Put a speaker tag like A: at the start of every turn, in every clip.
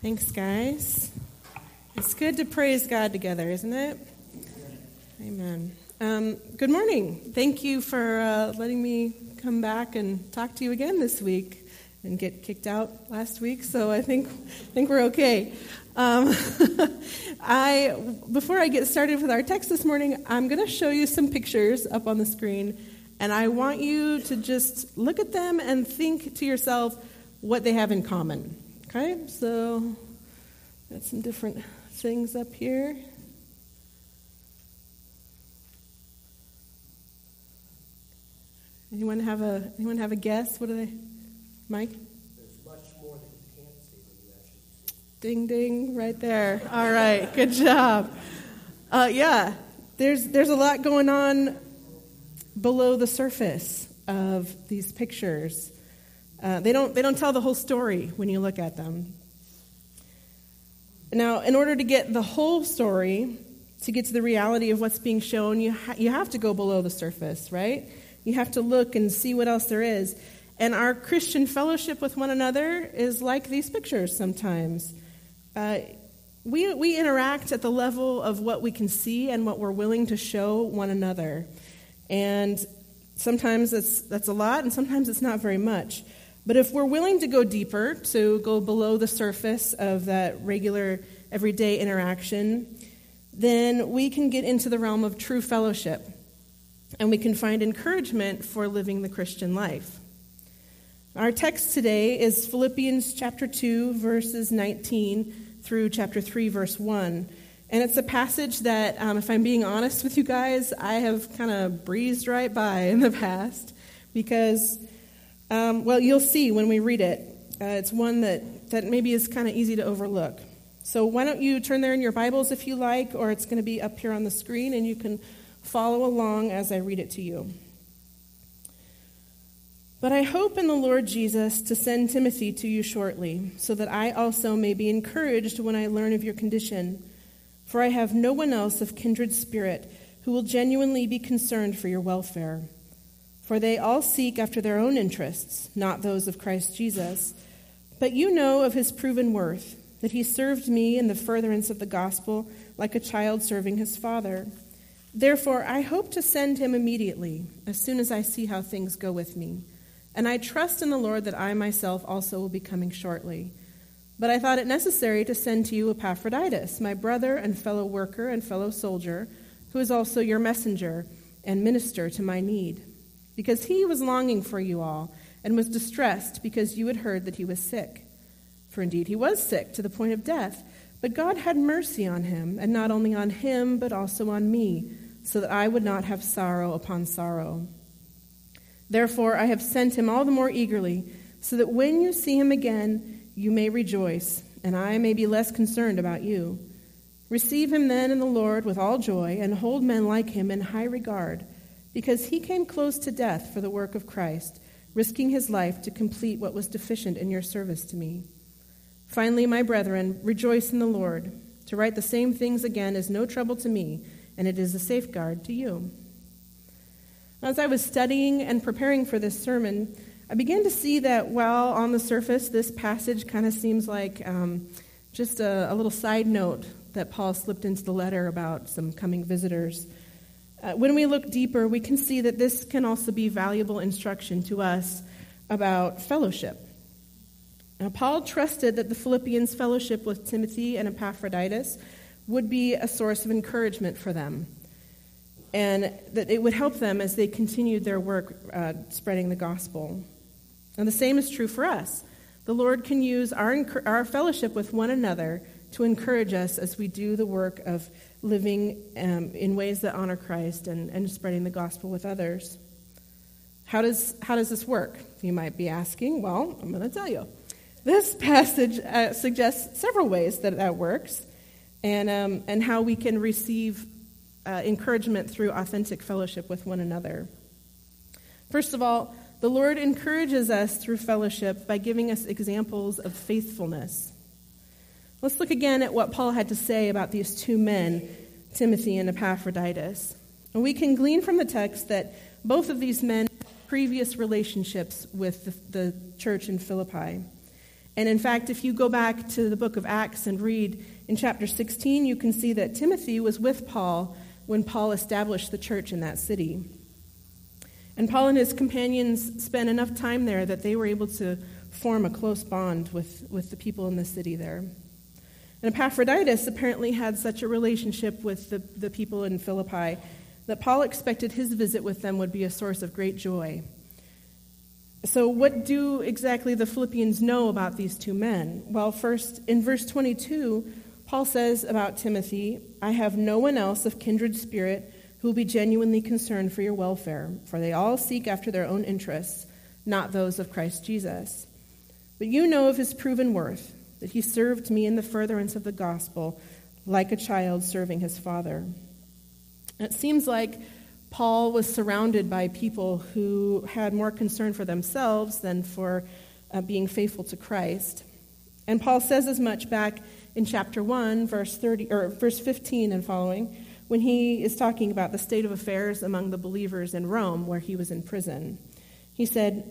A: Thanks, guys. It's good to praise God together, isn't it? Amen. Um, good morning. Thank you for uh, letting me come back and talk to you again this week and get kicked out last week. So I think I think we're okay. Um, I before I get started with our text this morning, I'm going to show you some pictures up on the screen, and I want you to just look at them and think to yourself what they have in common. Okay, so got some different things up here. Anyone have a anyone have a guess? What are they, Mike?
B: There's much more that you can't see than you actually see.
A: Ding ding, right there. All right, good job. Uh, yeah, there's there's a lot going on below the surface of these pictures. Uh, they, don't, they don't tell the whole story when you look at them. Now, in order to get the whole story, to get to the reality of what's being shown, you, ha- you have to go below the surface, right? You have to look and see what else there is. And our Christian fellowship with one another is like these pictures sometimes. Uh, we, we interact at the level of what we can see and what we're willing to show one another. And sometimes that's, that's a lot, and sometimes it's not very much. But if we're willing to go deeper, to go below the surface of that regular, everyday interaction, then we can get into the realm of true fellowship and we can find encouragement for living the Christian life. Our text today is Philippians chapter 2, verses 19 through chapter 3, verse 1. And it's a passage that, um, if I'm being honest with you guys, I have kind of breezed right by in the past because um, well, you'll see when we read it. Uh, it's one that, that maybe is kind of easy to overlook. So why don't you turn there in your Bibles if you like, or it's going to be up here on the screen, and you can follow along as I read it to you. But I hope in the Lord Jesus to send Timothy to you shortly, so that I also may be encouraged when I learn of your condition. For I have no one else of kindred spirit who will genuinely be concerned for your welfare. For they all seek after their own interests, not those of Christ Jesus. But you know of his proven worth, that he served me in the furtherance of the gospel like a child serving his father. Therefore, I hope to send him immediately, as soon as I see how things go with me. And I trust in the Lord that I myself also will be coming shortly. But I thought it necessary to send to you Epaphroditus, my brother and fellow worker and fellow soldier, who is also your messenger and minister to my need because he was longing for you all and was distressed because you had heard that he was sick. For indeed he was sick to the point of death, but God had mercy on him, and not only on him, but also on me, so that I would not have sorrow upon sorrow. Therefore I have sent him all the more eagerly, so that when you see him again, you may rejoice, and I may be less concerned about you. Receive him then in the Lord with all joy, and hold men like him in high regard because he came close to death for the work of Christ, risking his life to complete what was deficient in your service to me. Finally, my brethren, rejoice in the Lord. To write the same things again is no trouble to me, and it is a safeguard to you. As I was studying and preparing for this sermon, I began to see that while on the surface this passage kind of seems like um, just a, a little side note that Paul slipped into the letter about some coming visitors, uh, when we look deeper, we can see that this can also be valuable instruction to us about fellowship. Now, Paul trusted that the Philippians' fellowship with Timothy and Epaphroditus would be a source of encouragement for them, and that it would help them as they continued their work uh, spreading the gospel. And the same is true for us. The Lord can use our, our fellowship with one another to encourage us as we do the work of living um, in ways that honor Christ and, and spreading the gospel with others. How does, how does this work? You might be asking. Well, I'm going to tell you. This passage uh, suggests several ways that that works and, um, and how we can receive uh, encouragement through authentic fellowship with one another. First of all, the Lord encourages us through fellowship by giving us examples of faithfulness. Let's look again at what Paul had to say about these two men, Timothy and Epaphroditus. And we can glean from the text that both of these men had previous relationships with the, the church in Philippi. And in fact, if you go back to the book of Acts and read in chapter 16, you can see that Timothy was with Paul when Paul established the church in that city. And Paul and his companions spent enough time there that they were able to form a close bond with, with the people in the city there. And Epaphroditus apparently had such a relationship with the, the people in Philippi that Paul expected his visit with them would be a source of great joy. So, what do exactly the Philippians know about these two men? Well, first, in verse 22, Paul says about Timothy, I have no one else of kindred spirit who will be genuinely concerned for your welfare, for they all seek after their own interests, not those of Christ Jesus. But you know of his proven worth, that he served me in the furtherance of the gospel, like a child serving his father. It seems like Paul was surrounded by people who had more concern for themselves than for uh, being faithful to Christ. And Paul says as much back in chapter 1, verse 30 or verse 15 and following, when he is talking about the state of affairs among the believers in Rome where he was in prison. He said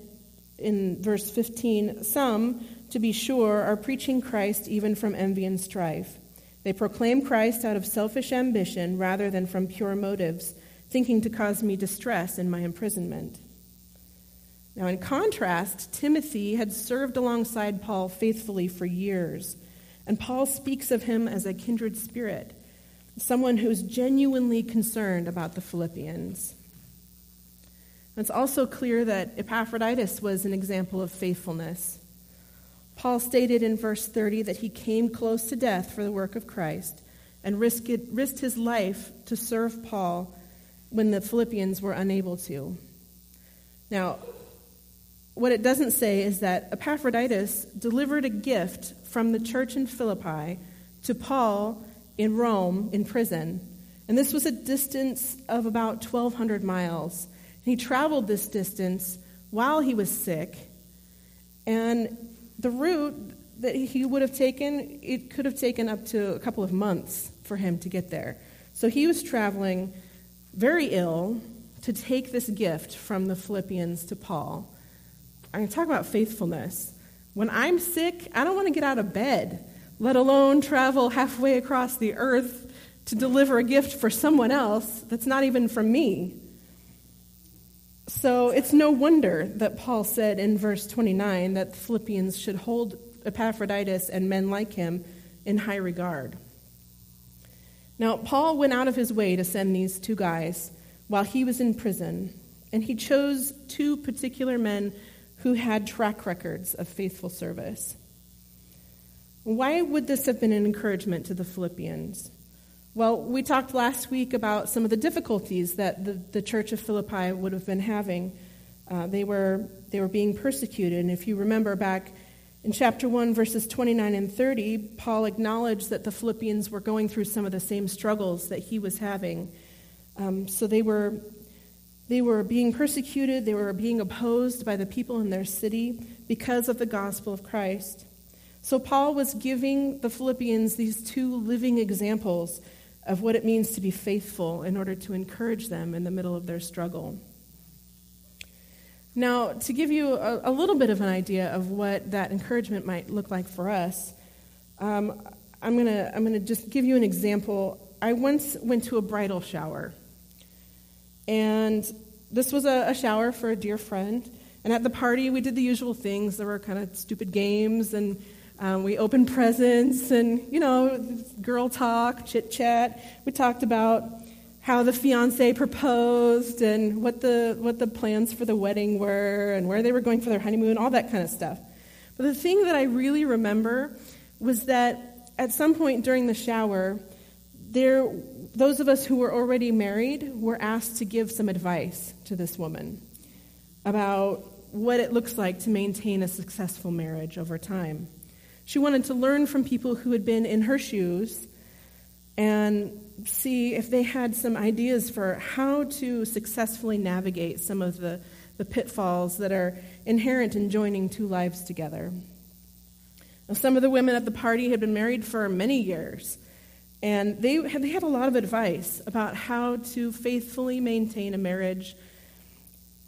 A: in verse 15, some, to be sure, are preaching Christ even from envy and strife. They proclaim Christ out of selfish ambition rather than from pure motives thinking to cause me distress in my imprisonment. Now, in contrast, Timothy had served alongside Paul faithfully for years, and Paul speaks of him as a kindred spirit, someone who's genuinely concerned about the Philippians. It's also clear that Epaphroditus was an example of faithfulness. Paul stated in verse 30 that he came close to death for the work of Christ and risked, risked his life to serve Paul when the Philippians were unable to. Now, what it doesn't say is that Epaphroditus delivered a gift from the church in Philippi to Paul in Rome in prison. And this was a distance of about 1,200 miles. And he traveled this distance while he was sick. And the route that he would have taken, it could have taken up to a couple of months for him to get there. So he was traveling very ill to take this gift from the Philippians to Paul. I'm going to talk about faithfulness. When I'm sick, I don't want to get out of bed, let alone travel halfway across the earth to deliver a gift for someone else that's not even from me. So it's no wonder that Paul said in verse 29 that the Philippians should hold Epaphroditus and men like him in high regard. Now, Paul went out of his way to send these two guys while he was in prison, and he chose two particular men who had track records of faithful service. Why would this have been an encouragement to the Philippians? Well, we talked last week about some of the difficulties that the, the church of Philippi would have been having. Uh, they, were, they were being persecuted, and if you remember back in chapter 1, verses 29 and 30, Paul acknowledged that the Philippians were going through some of the same struggles that he was having. Um, so they were, they were being persecuted, they were being opposed by the people in their city because of the gospel of Christ. So Paul was giving the Philippians these two living examples of what it means to be faithful in order to encourage them in the middle of their struggle. Now, to give you a, a, little bit of an idea of what that encouragement might look like for us, um, I'm going to I'm gonna just give you an example. I once went to a bridal shower, and this was a, a shower for a dear friend. And at the party, we did the usual things. There were kind of stupid games, and um, we opened presents, and, you know, girl talk, chit chat. We talked about how the fiance proposed and what the, what the plans for the wedding were and where they were going for their honeymoon, all that kind of stuff. But the thing that I really remember was that at some point during the shower, there, those of us who were already married were asked to give some advice to this woman about what it looks like to maintain a successful marriage over time. She wanted to learn from people who had been in her shoes and see if they had some ideas for how to successfully navigate some of the, the pitfalls that are inherent in joining two lives together. Now, some of the women at the party had been married for many years, and they had, they had a lot of advice about how to faithfully maintain a marriage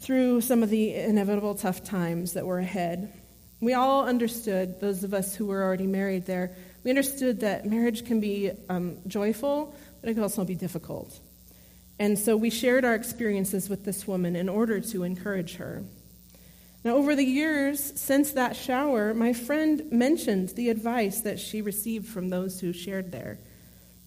A: through some of the inevitable tough times that were ahead. We all understood, those of us who were already married there, we understood that marriage can be um, joyful, but it can also be difficult. And so we shared our experiences with this woman in order to encourage her. Now, over the years since that shower, my friend mentioned the advice that she received from those who shared there.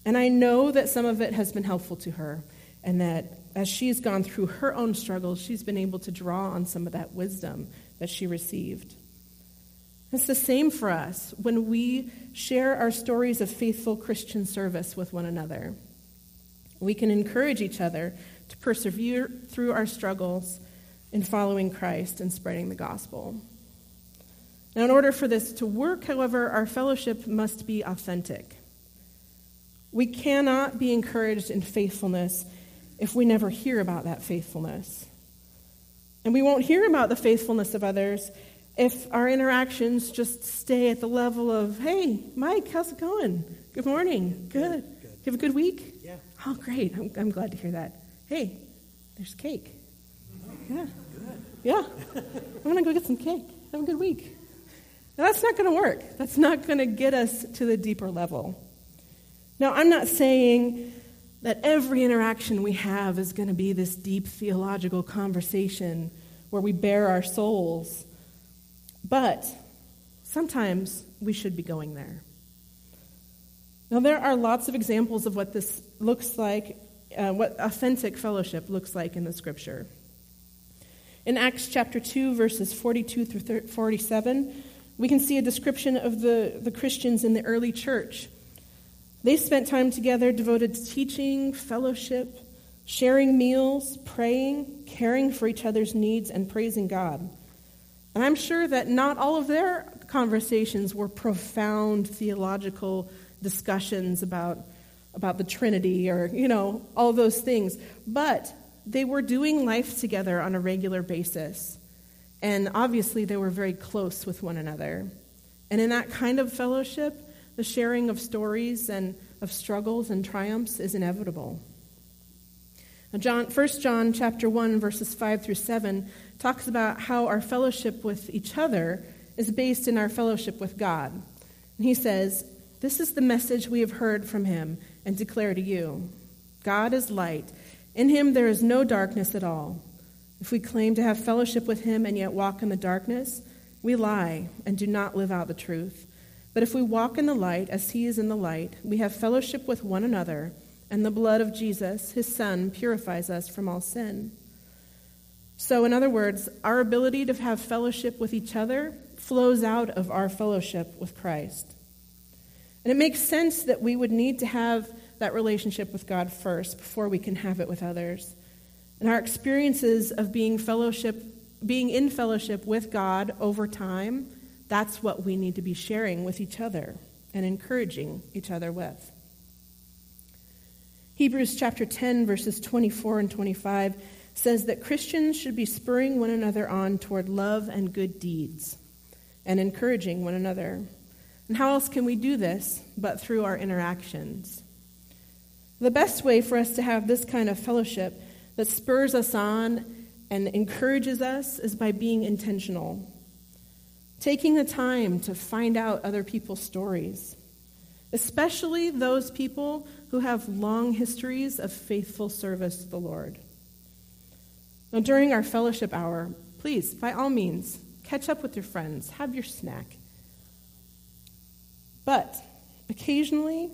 A: And I know that some of it has been helpful to her, and that as she's gone through her own struggles, she's been able to draw on some of that wisdom that she received. It's the same for us when we share our stories of faithful Christian service with one another. We can encourage each other to persevere through our struggles in following Christ and spreading the gospel. Now, in order for this to work, however, our fellowship must be authentic. We cannot be encouraged in faithfulness if we never hear about that faithfulness. And we won't hear about the faithfulness of others if our interactions just stay at the level of, hey, Mike, how's it going? Good morning. Good. good. You have a good week?
B: Yeah.
A: Oh, great. I'm, I'm glad to hear that. Hey, there's cake. Yeah. Yeah. I'm going to go get some cake. Have a good week. Now, that's not going to work. That's not going to get us to the deeper level. Now, I'm not saying that every interaction we have is going to be this deep theological conversation where we bare our souls, but sometimes we should be going there. Now, there are lots of examples of what this looks like, uh, what authentic fellowship looks like in the scripture. In Acts chapter 2, verses 42 through 47, we can see a description of the, the Christians in the early church. They spent time together devoted to teaching, fellowship, sharing meals, praying, caring for each other's needs, and praising God. And I'm sure that not all of their conversations were profound theological discussions about, about the Trinity or, you know, all those things. But they were doing life together on a regular basis. And obviously, they were very close with one another. And in that kind of fellowship, the sharing of stories and of struggles and triumphs is inevitable. Now, John, 1 John chapter 1, verses 5 through 7 talks about how our fellowship with each other is based in our fellowship with God. And he says, This is the message we have heard from him and declare to you God is light in him there is no darkness at all. If we claim to have fellowship with him and yet walk in the darkness, we lie and do not live out the truth. But if we walk in the light as he is in the light, we have fellowship with one another, and the blood of Jesus, his son, purifies us from all sin. So, in other words, our ability to have fellowship with each other flows out of our fellowship with Christ. And it makes sense that we would need to have that relationship with God first before we can have it with others. And our experiences of being fellowship, being in fellowship with God over time, that's what we need to be sharing with each other and encouraging each other with. Hebrews chapter 10 verses 24 and 25 says that Christians should be spurring one another on toward love and good deeds and encouraging one another. And how else can we do this but through our interactions? The best way for us to have this kind of fellowship that spurs us on and encourages us is by being intentional. Taking the time to find out other people's stories, especially those people who have long histories of faithful service to the Lord. Now, during our fellowship hour, please, by all means, catch up with your friends, have your snack. But occasionally,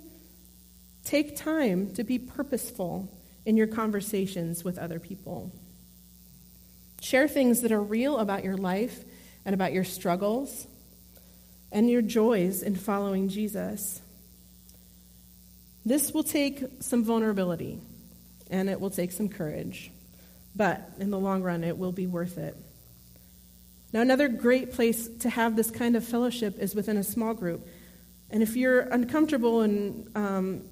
A: Take time to be purposeful in your conversations with other people. Share things that are real about your life and about your struggles and your joys in following Jesus. This will take some vulnerability and it will take some courage, but in the long run, it will be worth it. Now, another great place to have this kind of fellowship is within a small group. And if you're uncomfortable in um,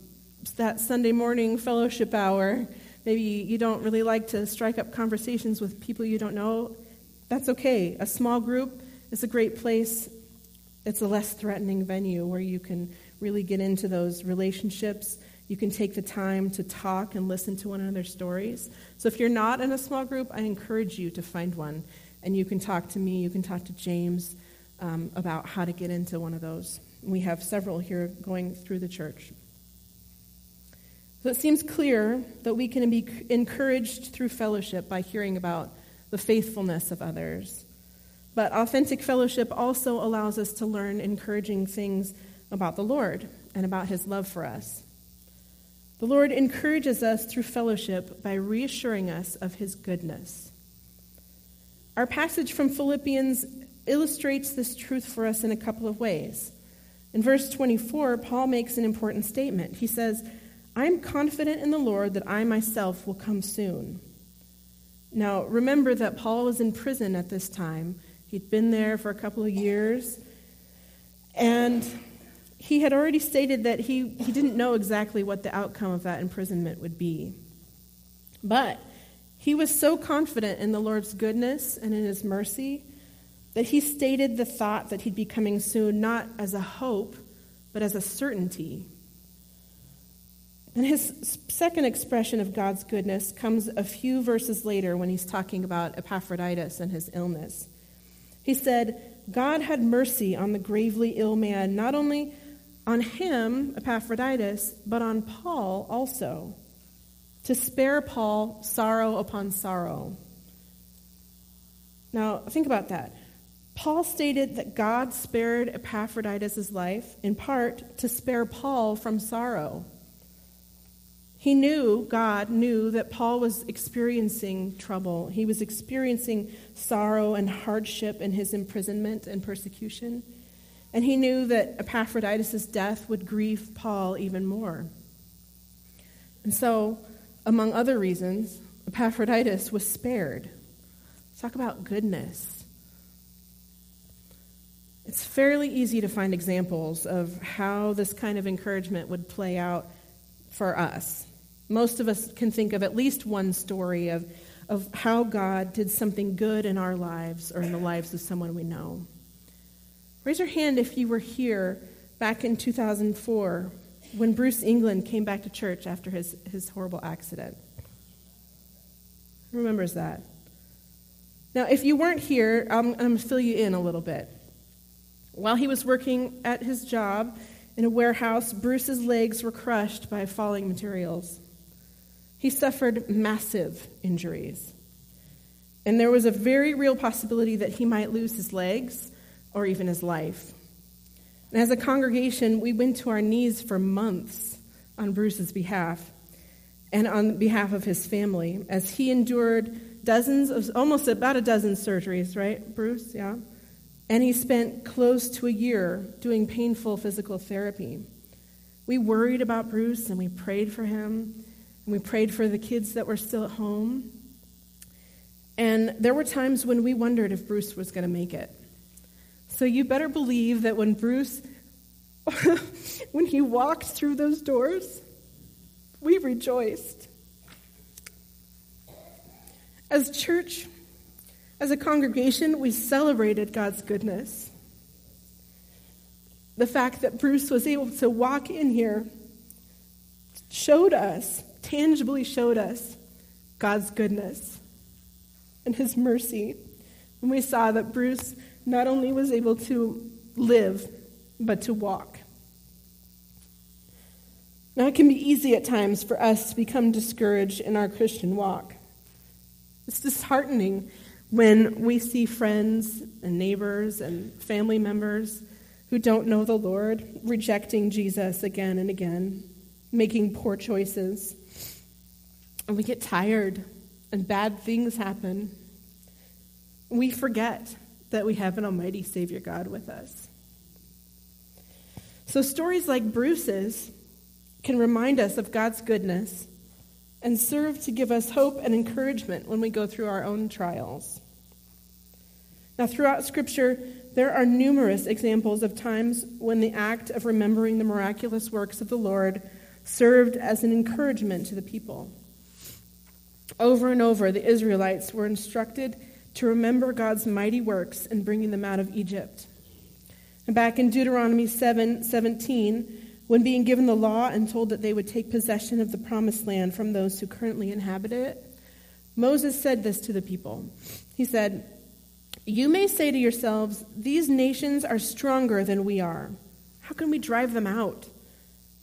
A: that Sunday morning fellowship hour, maybe you don't really like to strike up conversations with people you don't know, that's okay. A small group is a great place. It's a less threatening venue where you can really get into those relationships. You can take the time to talk and listen to one another's stories. So if you're not in a small group, I encourage you to find one. And you can talk to me, you can talk to James, um, about how to get into one of those. We have several here going through the church. So it seems clear that we can be encouraged through fellowship by hearing about the faithfulness of others. But authentic fellowship also allows us to learn encouraging things about the Lord and about his love for us. The Lord encourages us through fellowship by reassuring us of his goodness. Our passage from Philippians illustrates this truth for us in a couple of ways. In verse 24, Paul makes an important statement. He says, I'm confident in the Lord that I myself will come soon. Now, remember that Paul was in prison at this time. He'd been there for a couple of years. And he had already stated that he, he didn't know exactly what the outcome of that imprisonment would be. But he was so confident in the Lord's goodness and in his mercy that he stated the thought that he'd be coming soon not as a hope, but as a certainty. And his second expression of God's goodness comes a few verses later when he's talking about Epaphroditus and his illness. He said, God had mercy on the gravely ill man, not only on him, Epaphroditus, but on Paul also, to spare Paul sorrow upon sorrow. Now, think about that. Paul stated that God spared Epaphroditus' life in part to spare Paul from sorrow. He knew, God knew, that Paul was experiencing trouble. He was experiencing sorrow and hardship in his imprisonment and persecution. And he knew that Epaphroditus' death would grieve Paul even more. And so, among other reasons, Epaphroditus was spared. talk about goodness. It's fairly easy to find examples of how this kind of encouragement would play out for us. Most of us can think of at least one story of, of how God did something good in our lives or in the lives of someone we know. Raise your hand if you were here back in 2004 when Bruce England came back to church after his, his horrible accident. Who remembers that? Now, if you weren't here, I'm, I'm going to fill you in a little bit. While he was working at his job in a warehouse, Bruce's legs were crushed by falling materials. He suffered massive injuries. And there was a very real possibility that he might lose his legs or even his life. And as a congregation, we went to our knees for months on Bruce's behalf and on behalf of his family as he endured dozens of, almost about a dozen surgeries, right, Bruce? Yeah. And he spent close to a year doing painful physical therapy. We worried about Bruce and we prayed for him. And we prayed for the kids that were still at home. And there were times when we wondered if Bruce was going to make it. So you better believe that when Bruce, when he walked through those doors, we rejoiced. As church, as a congregation, we celebrated God's goodness. The fact that Bruce was able to walk in here showed us, tangibly showed us, God's goodness and his mercy. And we saw that Bruce not only was able to live, but to walk. Now, it can be easy at times for us to become discouraged in our Christian walk. It's disheartening when we see friends and neighbors and family members who don't know the Lord rejecting Jesus again and again, making poor choices. And we get tired and bad things happen. We forget that we have an almighty Savior God with us. So, stories like Bruce's can remind us of God's goodness and serve to give us hope and encouragement when we go through our own trials. Now, throughout Scripture, there are numerous examples of times when the act of remembering the miraculous works of the Lord served as an encouragement to the people. Over and over, the Israelites were instructed to remember God's mighty works in bringing them out of Egypt. And back in Deuteronomy 7 17, when being given the law and told that they would take possession of the promised land from those who currently inhabit it, Moses said this to the people. He said, You may say to yourselves, These nations are stronger than we are. How can we drive them out?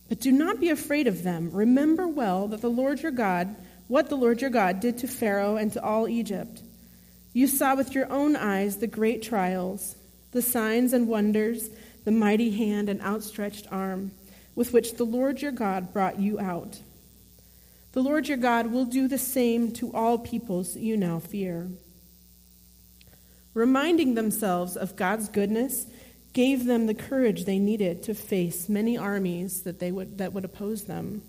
A: But do not be afraid of them. Remember well that the Lord your God, what the Lord your God did to Pharaoh and to all Egypt. You saw with your own eyes the great trials, the signs and wonders, the mighty hand and outstretched arm with which the Lord your God brought you out. The Lord your God will do the same to all peoples you now fear. Reminding themselves of God's goodness gave them the courage they needed to face many armies that, they would, that would oppose them.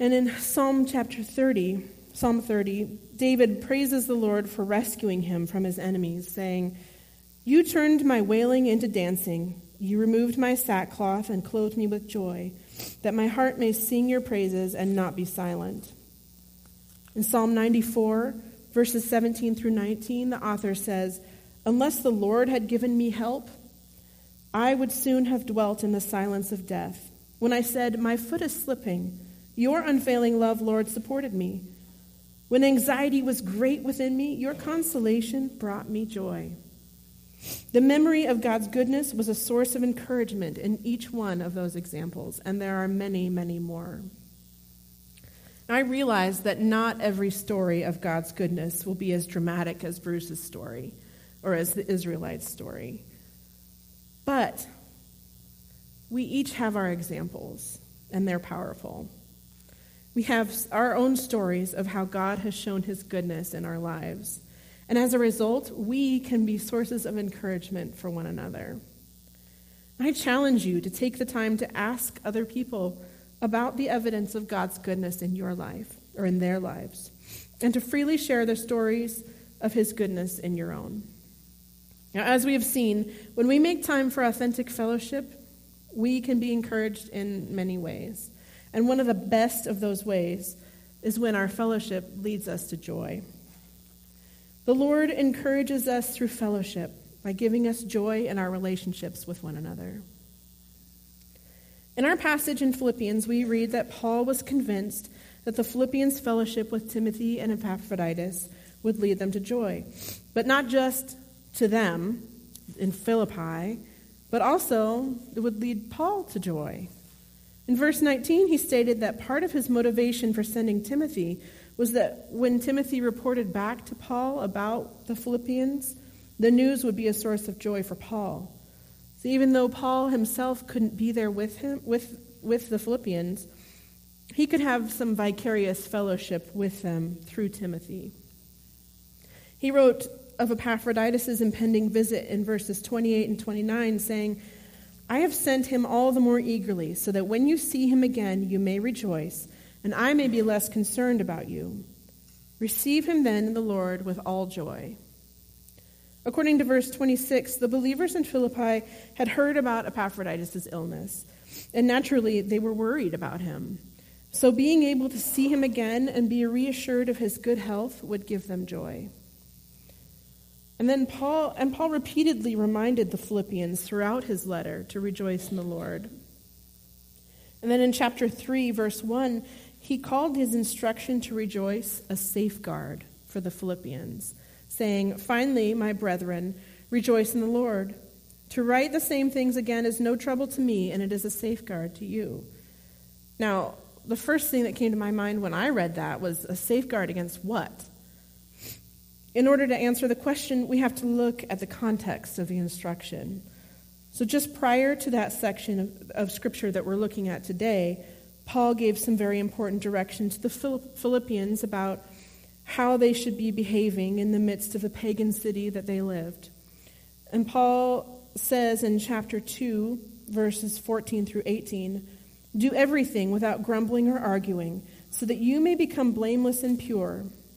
A: And in Psalm chapter 30, Psalm 30, David praises the Lord for rescuing him from his enemies, saying, You turned my wailing into dancing. You removed my sackcloth and clothed me with joy, that my heart may sing your praises and not be silent. In Psalm 94, verses 17 through 19, the author says, Unless the Lord had given me help, I would soon have dwelt in the silence of death. When I said, My foot is slipping, your unfailing love, Lord, supported me. When anxiety was great within me, your consolation brought me joy. The memory of God's goodness was a source of encouragement in each one of those examples, and there are many, many more. I realize that not every story of God's goodness will be as dramatic as Bruce's story or as the Israelites' story. But we each have our examples, and they're powerful. We have our own stories of how God has shown his goodness in our lives. And as a result, we can be sources of encouragement for one another. I challenge you to take the time to ask other people about the evidence of God's goodness in your life or in their lives, and to freely share the stories of his goodness in your own. Now, as we have seen, when we make time for authentic fellowship, we can be encouraged in many ways. And one of the best of those ways is when our fellowship leads us to joy. The Lord encourages us through fellowship by giving us joy in our relationships with one another. In our passage in Philippians, we read that Paul was convinced that the Philippians' fellowship with Timothy and Epaphroditus would lead them to joy. But not just to them in Philippi, but also it would lead Paul to joy. In verse 19, he stated that part of his motivation for sending Timothy was that when Timothy reported back to Paul about the Philippians, the news would be a source of joy for Paul. So even though Paul himself couldn't be there with him with, with the Philippians, he could have some vicarious fellowship with them through Timothy. He wrote of Epaphroditus' impending visit in verses 28 and 29, saying, I have sent him all the more eagerly, so that when you see him again, you may rejoice and I may be less concerned about you. Receive him then in the Lord with all joy. According to verse 26, the believers in Philippi had heard about Epaphroditus' illness, and naturally they were worried about him. So being able to see him again and be reassured of his good health would give them joy. And then Paul and Paul repeatedly reminded the Philippians throughout his letter to rejoice in the Lord. And then in chapter 3 verse 1, he called his instruction to rejoice a safeguard for the Philippians, saying, Finally, my brethren, rejoice in the Lord. To write the same things again is no trouble to me, and it is a safeguard to you. Now, the first thing that came to my mind when I read that was a safeguard against what? In order to answer the question, we have to look at the context of the instruction. So, just prior to that section of, of scripture that we're looking at today, Paul gave some very important direction to the Philippians about how they should be behaving in the midst of the pagan city that they lived. And Paul says in chapter 2, verses 14 through 18 Do everything without grumbling or arguing, so that you may become blameless and pure,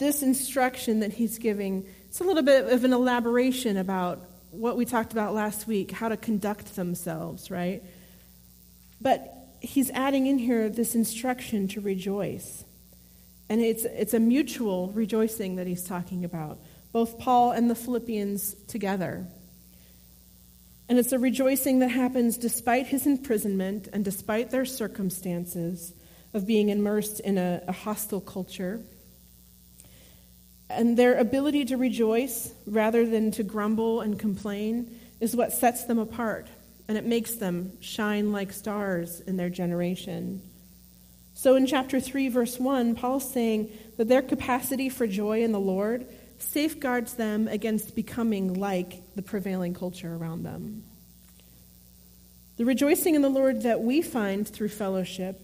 A: this instruction that he's giving it's a little bit of an elaboration about what we talked about last week, how to conduct themselves, right? But he's adding in here this instruction to rejoice. And it's, it's a mutual rejoicing that he's talking about, both Paul and the Philippians together. And it's a rejoicing that happens despite his imprisonment and despite their circumstances of being immersed in a, a hostile culture. And their ability to rejoice rather than to grumble and complain is what sets them apart, and it makes them shine like stars in their generation. So in chapter 3, verse 1, Paul's saying that their capacity for joy in the Lord safeguards them against becoming like the prevailing culture around them. The rejoicing in the Lord that we find through fellowship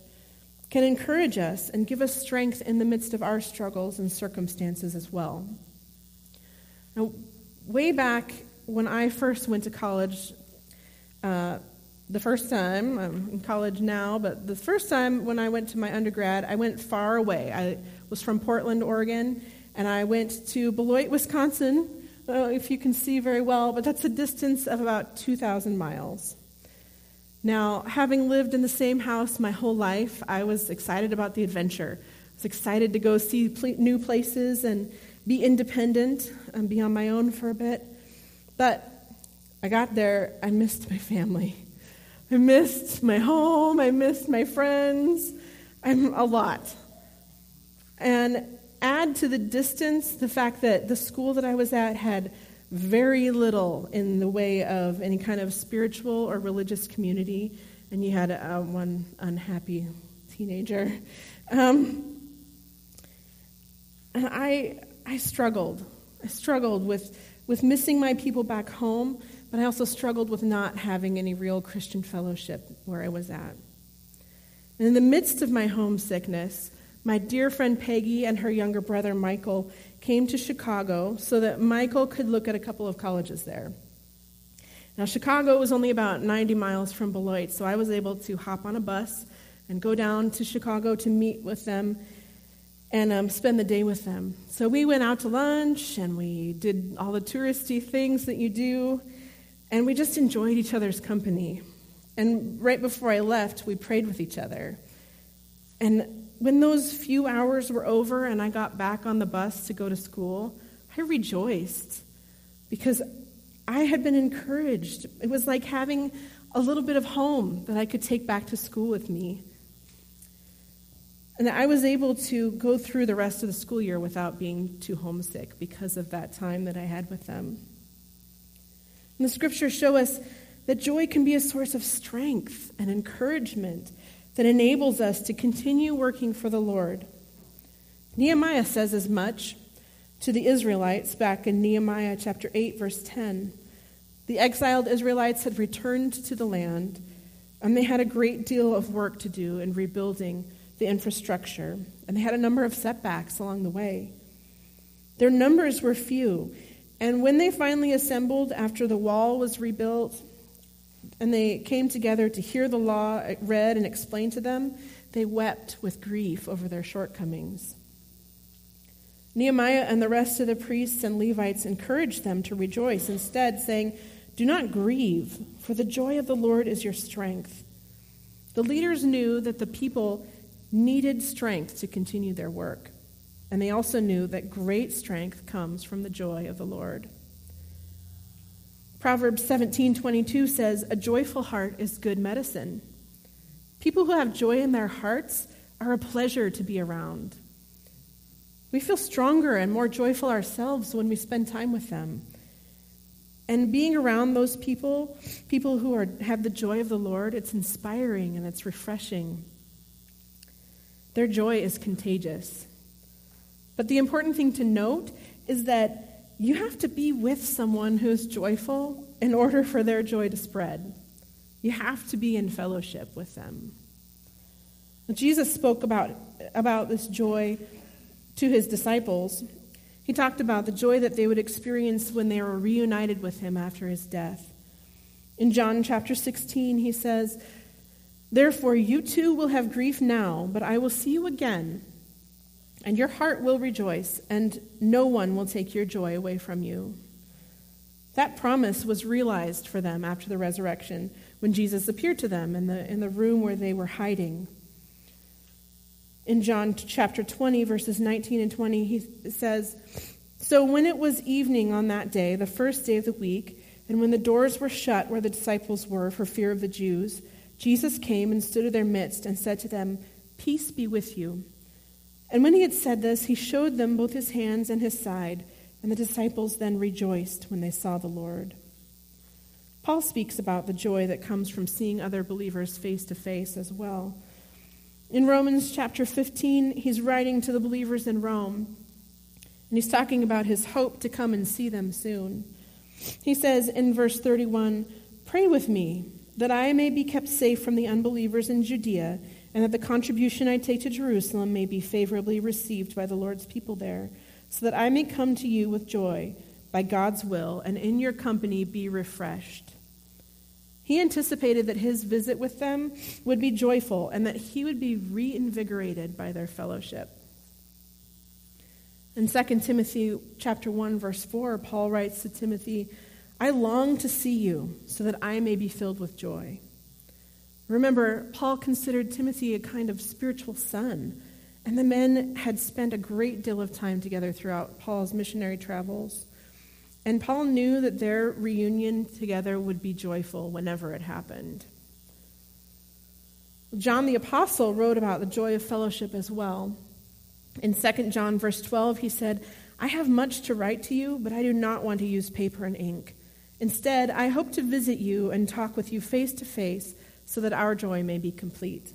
A: can encourage us and give us strength in the midst of our struggles and circumstances as well. Now, way back when I first went to college, uh, the first time, I'm in college now, but the first time when I went to my undergrad, I went far away. I was from Portland, Oregon, and I went to Beloit, Wisconsin. If you can see very well, but that's a distance of about 2,000 miles. Now, having lived in the same house my whole life, I was excited about the adventure. I was excited to go see new places and be independent and be on my own for a bit. But I got there, I missed my family. I missed my home, I missed my friends. I'm a lot. And add to the distance the fact that the school that I was at had very little in the way of any kind of spiritual or religious community, and you had a, one unhappy teenager. Um, and I, I struggled. I struggled with, with missing my people back home, but I also struggled with not having any real Christian fellowship where I was at. And in the midst of my homesickness, my dear friend Peggy and her younger brother Michael came to Chicago so that Michael could look at a couple of colleges there. Now, Chicago was only about 90 miles from Beloit, so I was able to hop on a bus and go down to Chicago to meet with them and um, spend the day with them. So we went out to lunch and we did all the touristy things that you do, and we just enjoyed each other's company. And right before I left, we prayed with each other. And when those few hours were over and I got back on the bus to go to school, I rejoiced because I had been encouraged. It was like having a little bit of home that I could take back to school with me. And I was able to go through the rest of the school year without being too homesick because of that time that I had with them. And the scriptures show us that joy can be a source of strength and encouragement that enables us to continue working for the Lord. Nehemiah says as much to the Israelites back in Nehemiah chapter 8, verse 10. The exiled Israelites had returned to the land, and they had a great deal of work to do in rebuilding the infrastructure, and they had a number of setbacks along the way. Their numbers were few, and when they finally assembled after the wall was rebuilt and they came together to hear the law read and explained to them, they wept with grief over their shortcomings. Nehemiah and the rest of the priests and Levites encouraged them to rejoice, instead, saying, Do not grieve, for the joy of the Lord is your strength. The leaders knew that the people needed strength to continue their work, and they also knew that great strength comes from the joy of the Lord. Proverbs 17:22 says, "A joyful heart is good medicine." People who have joy in their hearts are a pleasure to be around. We feel stronger and more joyful ourselves when we spend time with them. And being around those people, people who are, have the joy of the Lord, it's inspiring and it's refreshing. Their joy is contagious. But the important thing to note is that you have to be with someone who's joyful in order for their joy to spread. You have to be in fellowship with them. Jesus spoke about, about this joy to his disciples. He talked about the joy that they would experience when they were reunited with him after his death. In John chapter 16, he says, Therefore, you too will have grief now, but I will see you again and your heart will rejoice, and no one will take your joy away from you. That promise was realized for them after the resurrection when Jesus appeared to them in the, in the room where they were hiding. In John chapter 20, verses 19 and 20, he says, So when it was evening on that day, the first day of the week, and when the doors were shut where the disciples were for fear of the Jews, Jesus came and stood in their midst and said to them, Peace be with you. And when he had said this, he showed them both his hands and his side, and the disciples then rejoiced when they saw the Lord. Paul speaks about the joy that comes from seeing other believers face to face as well. In Romans chapter 15, he's writing to the believers in Rome, and he's talking about his hope to come and see them soon. He says in verse 31 Pray with me that I may be kept safe from the unbelievers in Judea and that the contribution I take to Jerusalem may be favorably received by the Lord's people there, so that I may come to you with joy by God's will, and in your company be refreshed. He anticipated that his visit with them would be joyful and that he would be reinvigorated by their fellowship. In 2 Timothy chapter 1 verse 4, Paul writes to Timothy, "I long to see you so that I may be filled with joy." Remember, Paul considered Timothy a kind of spiritual son, and the men had spent a great deal of time together throughout Paul's missionary travels. And Paul knew that their reunion together would be joyful whenever it happened. John the Apostle wrote about the joy of fellowship as well. In 2 John, verse 12, he said, I have much to write to you, but I do not want to use paper and ink. Instead, I hope to visit you and talk with you face to face so that our joy may be complete.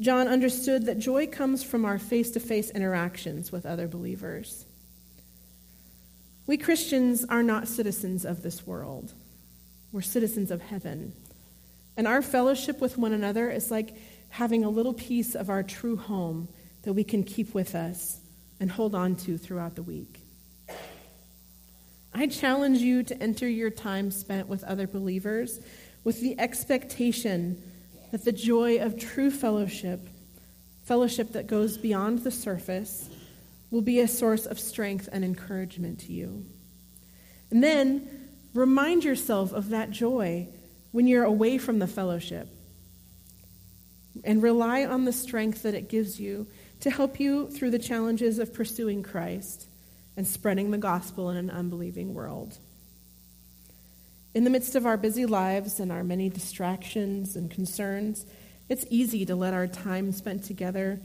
A: John understood that joy comes from our face to face interactions with other believers. We Christians are not citizens of this world, we're citizens of heaven. And our fellowship with one another is like having a little piece of our true home that we can keep with us and hold on to throughout the week. I challenge you to enter your time spent with other believers with the expectation that the joy of true fellowship, fellowship that goes beyond the surface, will be a source of strength and encouragement to you. And then remind yourself of that joy when you're away from the fellowship. And rely on the strength that it gives you to help you through the challenges of pursuing Christ and spreading the gospel in an unbelieving world. In the midst of our busy lives and our many distractions and concerns, it's easy to let our time spent together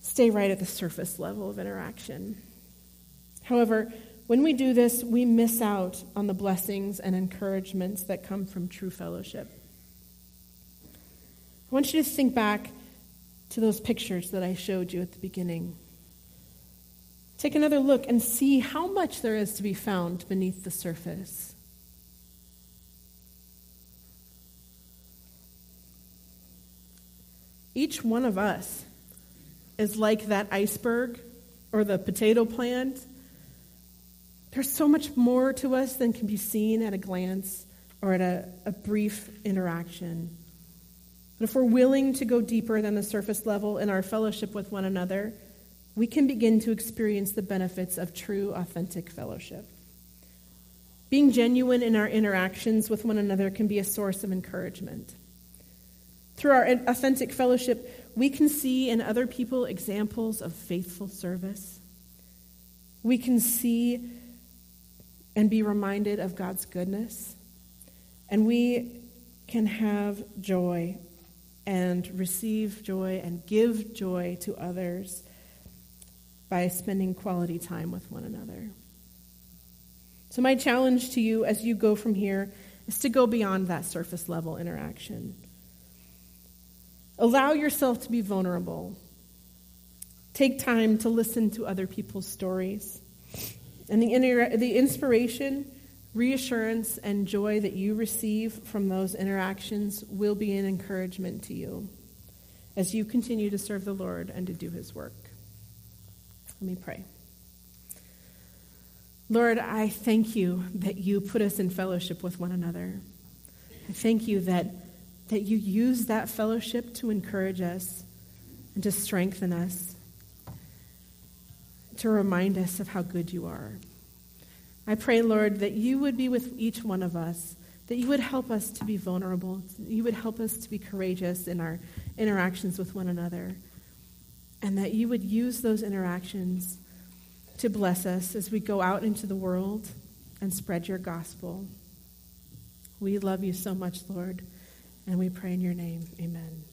A: stay right at the surface level of interaction. However, when we do this, we miss out on the blessings and encouragements that come from true fellowship. I want you to think back to those pictures that I showed you at the beginning. Take another look and see how much there is to be found beneath the surface. Each one of us is like that iceberg or the potato plant. There's so much more to us than can be seen at a glance or at a, a brief interaction. But if we're willing to go deeper than the surface level in our fellowship with one another, we can begin to experience the benefits of true, authentic fellowship. Being genuine in our interactions with one another can be a source of encouragement. Through our authentic fellowship, we can see in other people examples of faithful service. We can see and be reminded of God's goodness. And we can have joy and receive joy and give joy to others by spending quality time with one another. So, my challenge to you as you go from here is to go beyond that surface level interaction. Allow yourself to be vulnerable. Take time to listen to other people's stories. And the, the inspiration, reassurance, and joy that you receive from those interactions will be an encouragement to you as you continue to serve the Lord and to do his work. Let me pray. Lord, I thank you that you put us in fellowship with one another. I thank you that that you use that fellowship to encourage us and to strengthen us. to remind us of how good you are. I pray, Lord, that you would be with each one of us, that you would help us to be vulnerable, you would help us to be courageous in our interactions with one another, and that you would use those interactions to bless us as we go out into the world and spread your gospel. We love you so much, Lord, and we pray in your name. Amen.